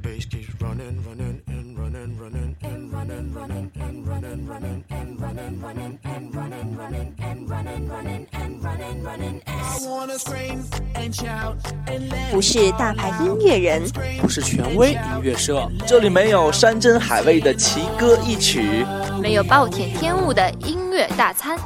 the bass keeps running, running, and running, running, and running, running, and running, running, and running, running, and running, running, and running, running, and running, running. I wanna scream and shout and let 不是大牌音乐人，不是权威音乐社，这里没有山珍海味的奇歌异曲。没有暴殄天物的音乐大餐，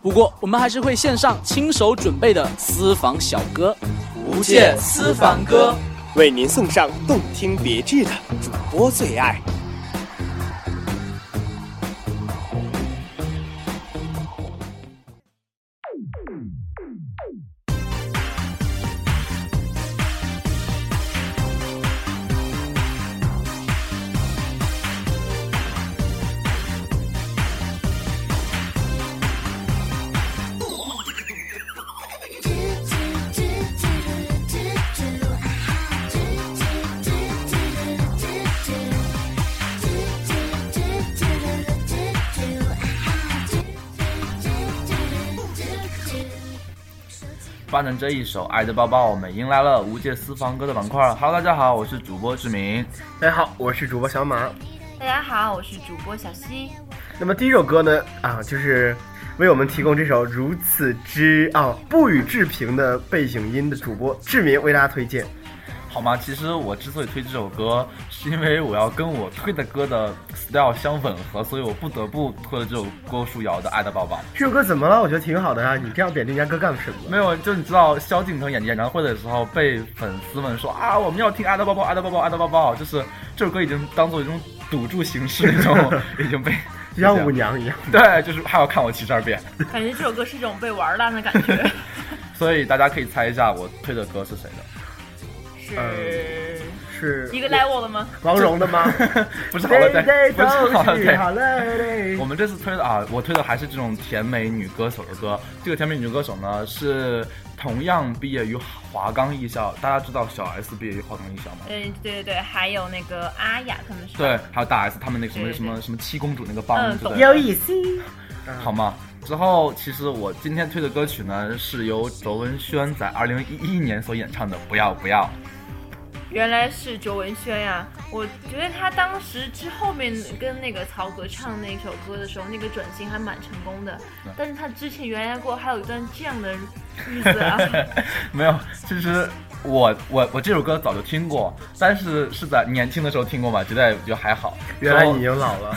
不过，我们还是会献上亲手准备的私房小歌，无界私房歌。为您送上动听别致的主播最爱。伴着这一首《爱的抱抱》，我们迎来了无界私房歌的板块。Hello，大家好，我是主播志明。大家好，我是主播小马。大家好，我是主播小溪。那么第一首歌呢，啊，就是为我们提供这首如此之啊不予置评的背景音的主播志明为大家推荐。好吗？其实我之所以推这首歌，是因为我要跟我推的歌的 style 相吻合，所以我不得不推了这首郭书瑶的《爱的抱抱》。这首歌怎么了？我觉得挺好的啊、你这样贬低人家歌干什么？没有，就你知道萧敬腾演演唱会的时候，被粉丝们说啊，我们要听《爱的抱抱》，《爱的抱抱》，《爱的抱抱》，就是这首歌已经当做一种赌注形式那种，已经被就像舞娘一样。对，就是还要看我七十二变。感觉这首歌是一种被玩烂的感觉。所以大家可以猜一下我推的歌是谁的。是是一个 level 的吗？王蓉的吗？不是好了对，不是好了对。好了对。我们这次推的啊，我推的还是这种甜美女歌手的歌。这个甜美女歌手呢，是同样毕业于华冈艺校。大家知道小 S 毕业于华冈艺校吗？嗯，对对对，还有那个阿雅他们是。对，还有大 S 他们那个什么什么什么七公主那个帮，嗯对不对？有意思。好吗？之后，其实我今天推的歌曲呢，是由卓文萱在二零一一年所演唱的《不要不要》。原来是卓文萱呀！我觉得她当时之后面跟那个曹格唱那首歌的时候，那个转型还蛮成功的。但是她之前原来过还有一段这样的日子啊。没有，其实我我我这首歌早就听过，但是是在年轻的时候听过嘛，觉得就还好。原来你已经老了。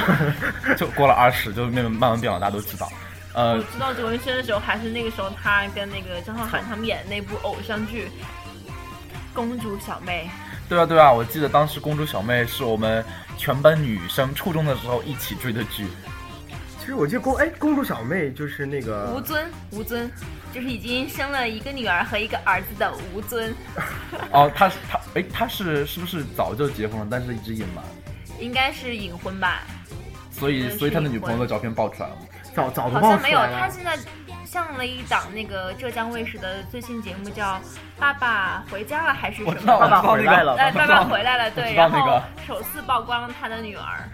就过了二十，就慢慢慢慢变老，大家都知道。呃我，知道卓文萱的时候，还是那个时候她跟那个张韶涵他们演的那部偶像剧《公主小妹对啊对啊，我记得当时《公主小妹》是我们全班女生初中的时候一起追的剧。其实我记得公哎公主小妹就是那》，个吴尊，吴尊就是已经生了一个女儿和一个儿子的吴尊，哦，他是她哎，他是是不是早就结婚了，但是一直隐瞒，应该是隐婚吧？所以所以他的女朋友的照片爆出来了。早早都爆好像没有，出来了。他现在上了一档那个浙江卫视的最新节目，叫《爸爸回家了》还是什么？爸爸回来了哎，爸爸回来了，对，然后首次曝光了他的女儿。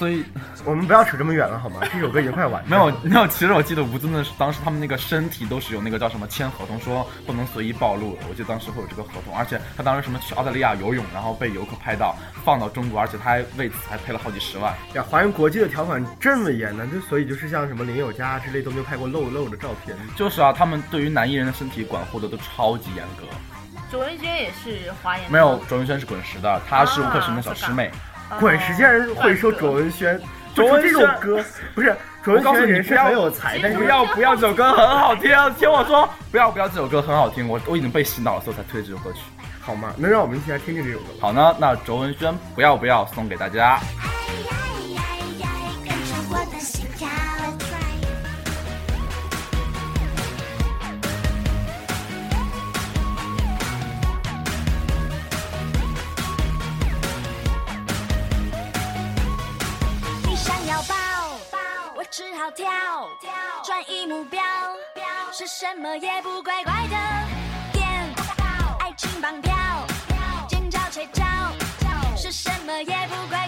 所以我们不要扯这么远了好吗？这首歌已经快完了。没有没有，其实我记得吴尊的当时他们那个身体都是有那个叫什么签合同，说不能随意暴露的。我记得当时会有这个合同，而且他当时什么去澳大利亚游泳，然后被游客拍到放到中国，而且他还为此还赔了好几十万。呀，华人国际的条款这么严呢，就所以就是像什么林宥嘉之类都没有拍过露露的照片。就是啊，他们对于男艺人的身体管护的都超级严格。卓文萱也是华研没有，卓文萱是滚石的，她是吴克群的小师妹。哦滚石竟然会说卓文萱，卓文这萱首歌不是卓文我告诉你，萱人是很有才，但是不要 不要，这首歌很好听，听我说，不要不要，这首歌很好听，我我已经被洗脑了，所以才推这首歌曲。好吗？能让我们一起来听听这首歌吧。好呢，那卓文萱不要不要送给大家。目标，是什么也不怪怪的。点爱情绑票，尖叫切叫，是什么也不怪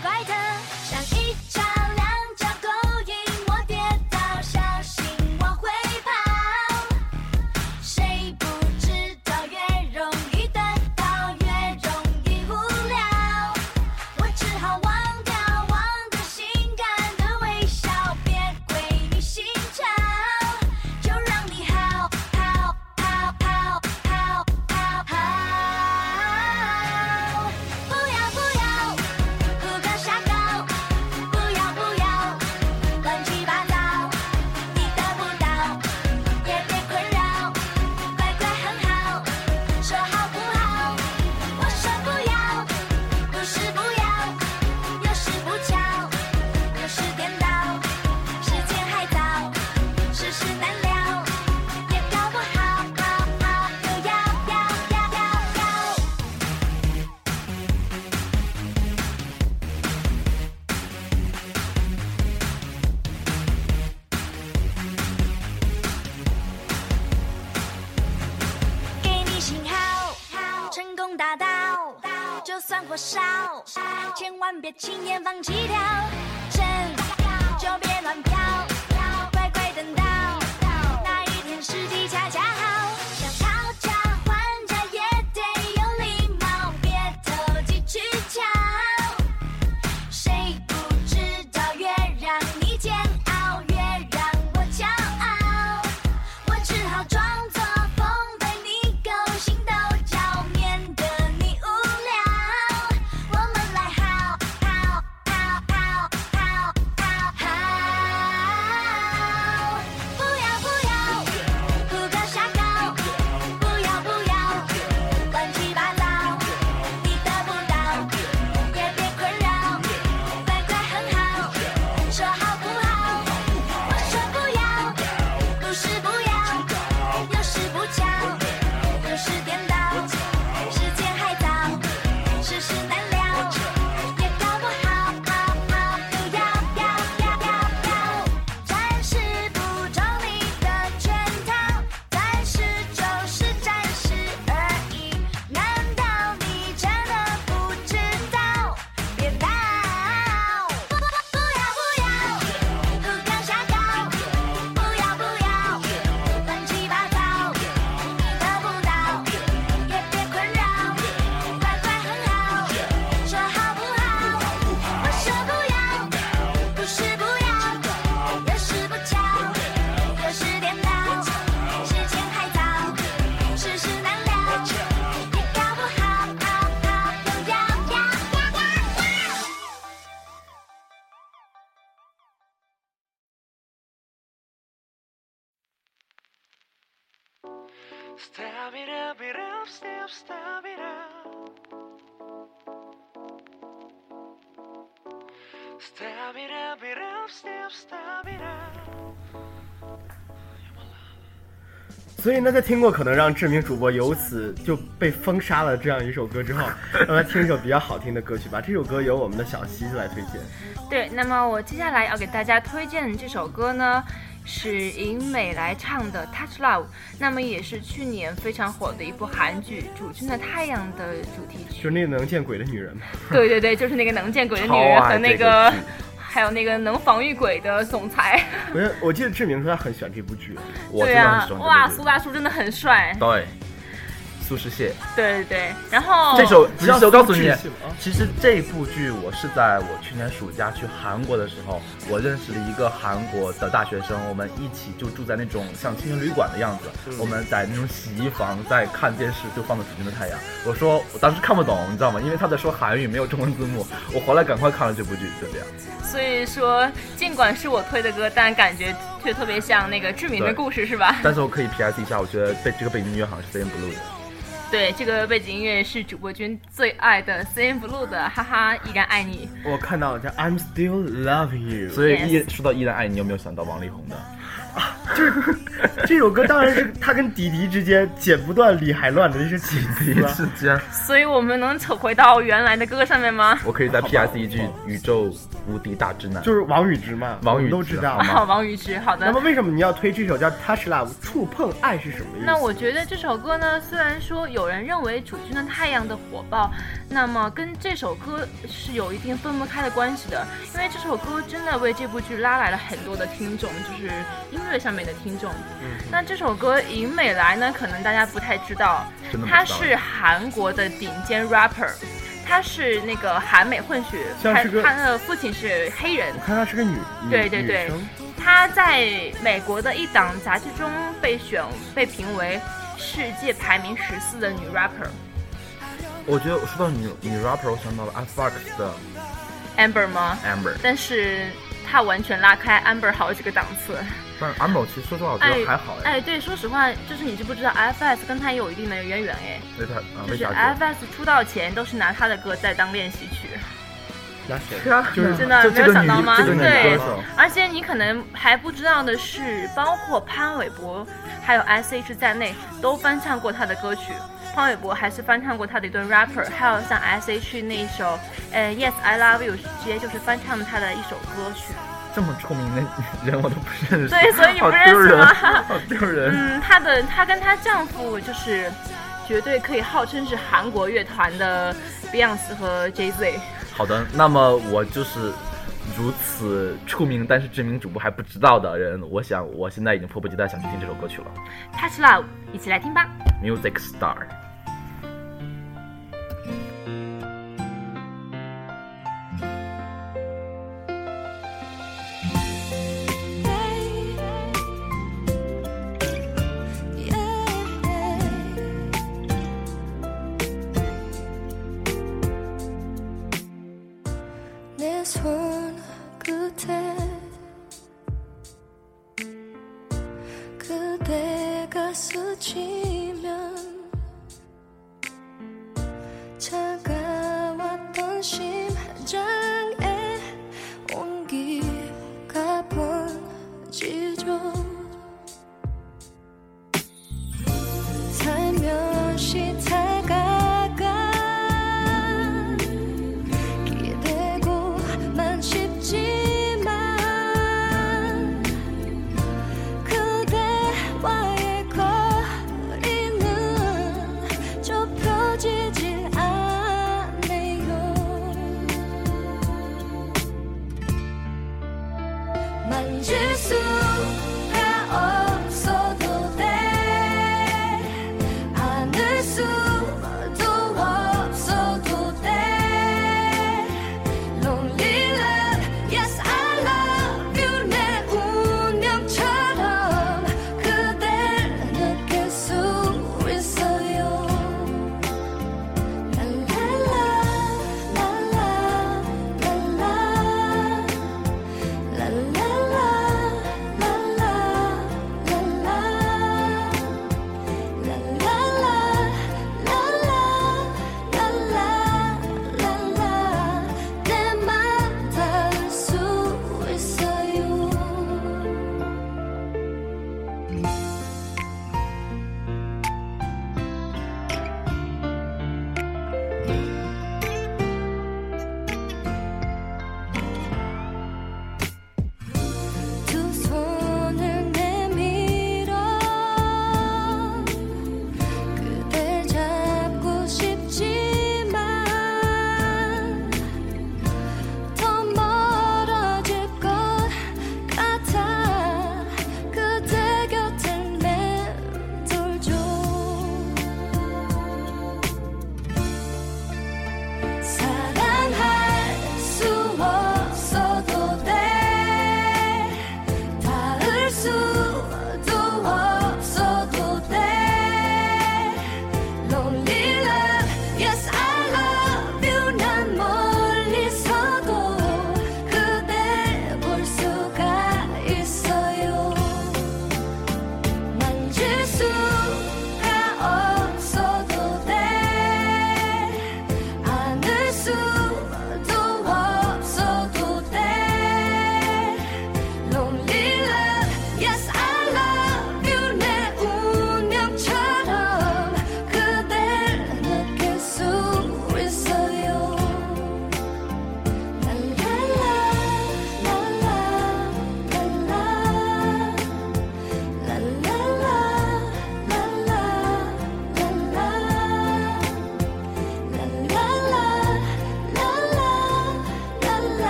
Stab it up, it up, stab, stab it up. 所以呢，在听过可能让知名主播由此就被封杀了这样一首歌之后，让他听一首比较好听的歌曲吧。这首歌由我们的小西子来推荐。对，那么我接下来要给大家推荐的这首歌呢，是尹美来唱的《Touch Love》，那么也是去年非常火的一部韩剧《主君的太阳》的主题曲。就是那个能见鬼的女人嘛。对对对，就是那个能见鬼的女人和那个还有那个能防御鬼的总裁。我记得我记得志明说他很喜欢这部剧，对我真的很啊，哇，苏大叔真的很帅。对，苏轼谢。对对对，然后这首其实我告诉你其实这部剧我是在我去年暑假去韩国的时候，我认识了一个韩国的大学生，我们一起就住在那种像青年旅馆的样子，我们在那种洗衣房在看电视，就放的《北京的太阳》。我说我当时看不懂，你知道吗？因为他在说韩语，没有中文字幕。我回来赶快看了这部剧，就这样。所以说，尽管是我推的歌，但感觉却特别像那个志明的故事，是吧？但是我可以 PS 一下，我觉得背这个背景音乐好像是 Blue 的。对，这个背景音乐是主播君最爱的 CN Blue 的，哈哈，依然爱你。我看到了叫 I'm Still Loving You，所以说到依然爱你，你有没有想到王力宏的？就 是这首歌当然是他跟迪迪之间剪不断理还乱的一些情第词啊。一时间，所以我们能扯回到原来的歌上面吗？我可以在 PS 一句宇宙无敌大直男。就是王宇之嘛，王宇之都知道好。啊，王宇之，好的那。么为什么你要推这首叫 Touch Love 触碰爱是什么意思？那我觉得这首歌呢，虽然说有人认为《主君的太阳》的火爆，那么跟这首歌是有一定分不开的关系的，因为这首歌真的为这部剧拉来了很多的听众，就是音乐上面的听众。那这首歌尹美来呢，可能大家不太知道真的，不知道她是韩国的顶尖 rapper。她是那个韩美混血，她像是个她的父亲是黑人，我看她是个女，对对对女生她在美国的一档杂志中被选被评为世界排名十四的女 rapper 我觉得我说到女女 rapper，我想到了 F Box 的 Amber 吗？Amber，但是她完全拉开 Amber 好几个档次。但是 Amber 其实说实话，我觉哎得还好哎，哎，对，说实话，就是你知不知道 FS 跟他也有一定的渊源哎，为他啊就是？FS 出道前都是拿他的歌在当练习曲。那谁？就是真的没有想到吗？对，，而且你可能还不知道的是，包括潘玮柏还有 S.H 在内都翻唱过他的歌曲。潘玮柏还是翻唱过他的一段 rapper，还有像 S.H 那一首，呃，Yes I Love You，直接就是翻唱他的一首歌曲。这么出名的人我都不认识，对所以你不认识丢人吗 好丢人。嗯，她的她跟她丈夫就是绝对可以号称是韩国乐团的 Beyonce 和 Jay Z。好的，那么我就是如此出名但是知名主播还不知道的人，我想我现在已经迫不及待想去听这首歌曲了。Touch Love，一起来听吧。Music Star。control.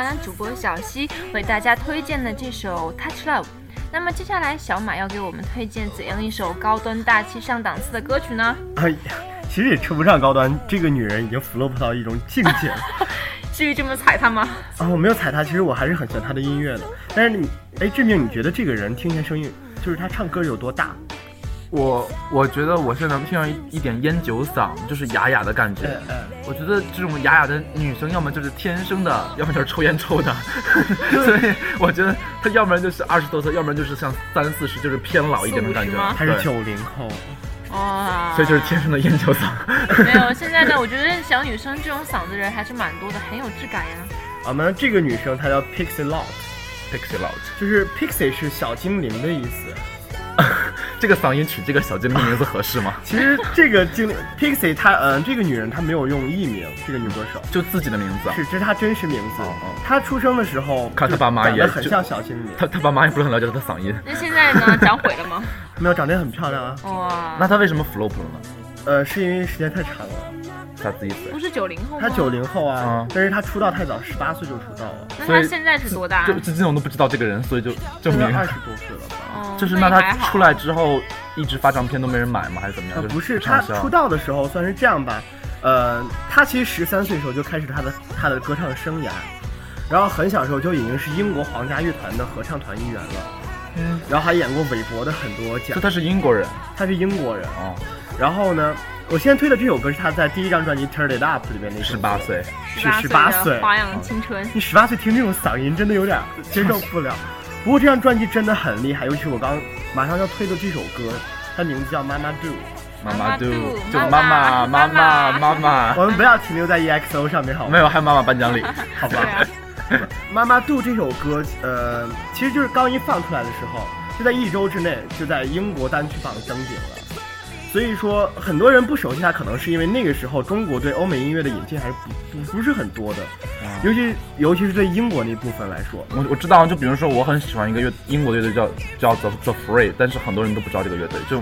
么听完了主播小溪为大家推荐的这首《Touch Love》，那么接下来小马要给我们推荐怎样一首高端大气上档次的歌曲呢？哎呀，其实也称不上高端，这个女人已经 flop 到一种境界了。至于这么踩她吗？啊，我没有踩她，其实我还是很喜欢她的音乐的。但是你，哎，志明，你觉得这个人听起来声音，就是她唱歌有多大？我我觉得我是能听上一一点烟酒嗓，就是哑哑的感觉。嗯我觉得这种哑哑的女生，要么就是天生的，要么就是抽烟抽的。所以我觉得她要不然就是二十多岁，要不然就是像三四十，就是偏老一点的感觉四五十吗。对他是九零后，哇，所以就是天生的烟酒嗓。没有。现在呢，我觉得小女生这种嗓子人还是蛮多的，很有质感呀。啊，那这个女生她叫 Pixie Lott，Pixie Loud，就是 Pixie 是小精灵的意思。这个嗓音取这个小精灵名字合适吗？其实这个精灵 Pixie 她嗯、这个女人她没有用艺名，这个女歌手就自己的名字啊。是这是她真实名字哦哦。她出生的时候看她爸妈也很像小精灵，她她爸妈也不是很了解她的嗓音，那现在呢，长毁了吗？没有长得也很漂亮啊。哇，那她为什么 flop 了呢？呃，是因为时间太长了。他自己死不。是九零后吗？她九零后啊嗯，但是他出道太早，十八岁就出道了，那所以他现在是多大？就至今我都不知道这个人，所以就证明应该二十多岁了吧？哦就是那他出来之后一直发唱片都没人买吗？还是怎么样？不是，他出道的时候算是这样吧，呃，他其实十三岁的时候就开始他的他的歌唱生涯，然后很小时候就已经是英国皇家乐团的合唱团一员了，嗯，然后还演过韦伯的很多奖就，他是英国人他是英国人。哦，然后呢，我现在推的这首歌是他在第一张专辑《Turn It Up》里面那十八岁，是十八岁，花样青春。你十八岁听这种嗓音，真的有点接受不了。不过这张专辑真的很厉害，尤其我刚马上要推的这首歌，它名字叫《妈妈 Do》。妈妈 do，就妈妈妈妈妈妈，我们不要停留在 EXO 上面好吗？没有，还有妈妈颁奖礼，好吧？妈妈 do 这首歌，呃，其实就是刚一放出来的时候，就在一周之内就在英国单曲榜登顶了。所以说，很多人不熟悉他，可能是因为那个时候中国对欧美音乐的引进还是不不不是很多的，尤其尤其是对英国那部分来说。我我知道，就比如说我很喜欢一个乐英国乐队叫叫 The The Free，但是很多人都不知道这个乐队，就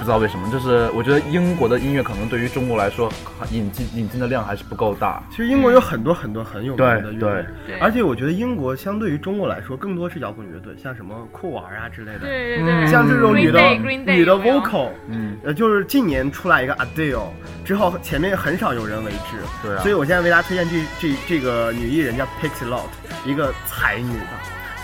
不知道为什么。就是我觉得英国的音乐可能对于中国来说引进引进的量还是不够大。其实英国有很多很多很有名的乐队对，对而且我觉得英国相对于中国来说，更多是摇滚乐队，像什么酷玩啊之类的。对对对，像这种女的 Day, Day 女的有没有 vocal，嗯，呃，就是近年出来一个 Adele 之后，前面很少有人为之。对啊所以我现在为大家推荐这这这个女艺人叫 Pixie Lott，一个才女的。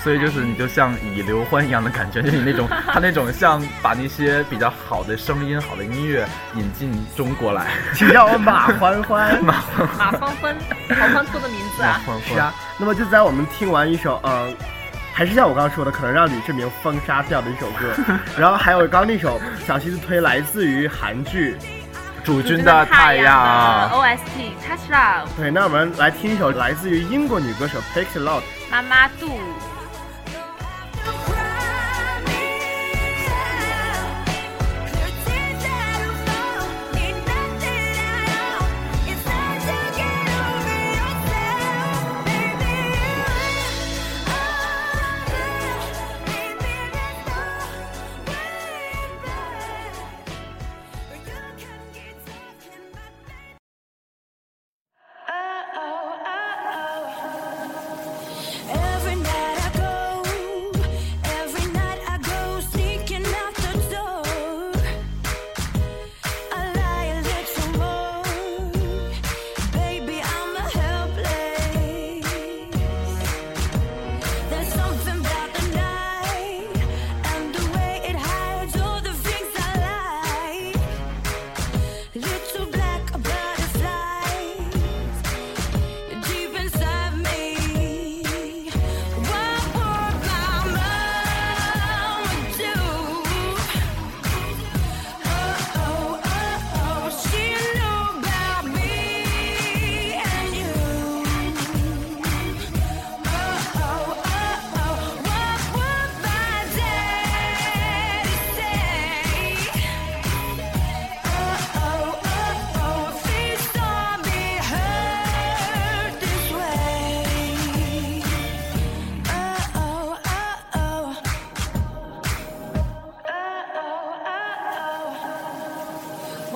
所以就是你就像以刘欢一样的感觉，就是你那种他那种像把那些比较好的声音、好的音乐引进中国来。请叫我马欢欢。马欢欢马欢欢，好欢脱的名字啊！欢是啊，那么就在我们听完一首，呃，还是像我刚刚说的，可能让李志明封杀掉的一首歌，然后还有刚刚那首小西子推来自于韩剧，主君的太阳。OST Touch Love 对，那我们来听一首来自于英国女歌手 Pixie Lott。妈妈度。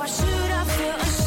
Why should I feel ashamed?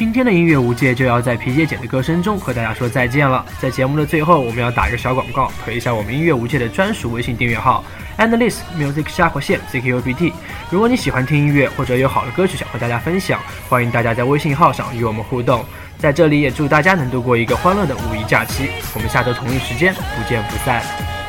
今天的音乐无界就要在皮姐姐的歌声中和大家说再见了。在节目的最后，我们要打一个小广告，推一下我们音乐无界的专属微信订阅号 Endless Music 下划线 CKUBT。如果你喜欢听音乐，或者有好的歌曲想和大家分享，欢迎大家在微信号上与我们互动。在这里也祝大家能度过一个欢乐的五一假期。我们下周同一时间不见不散。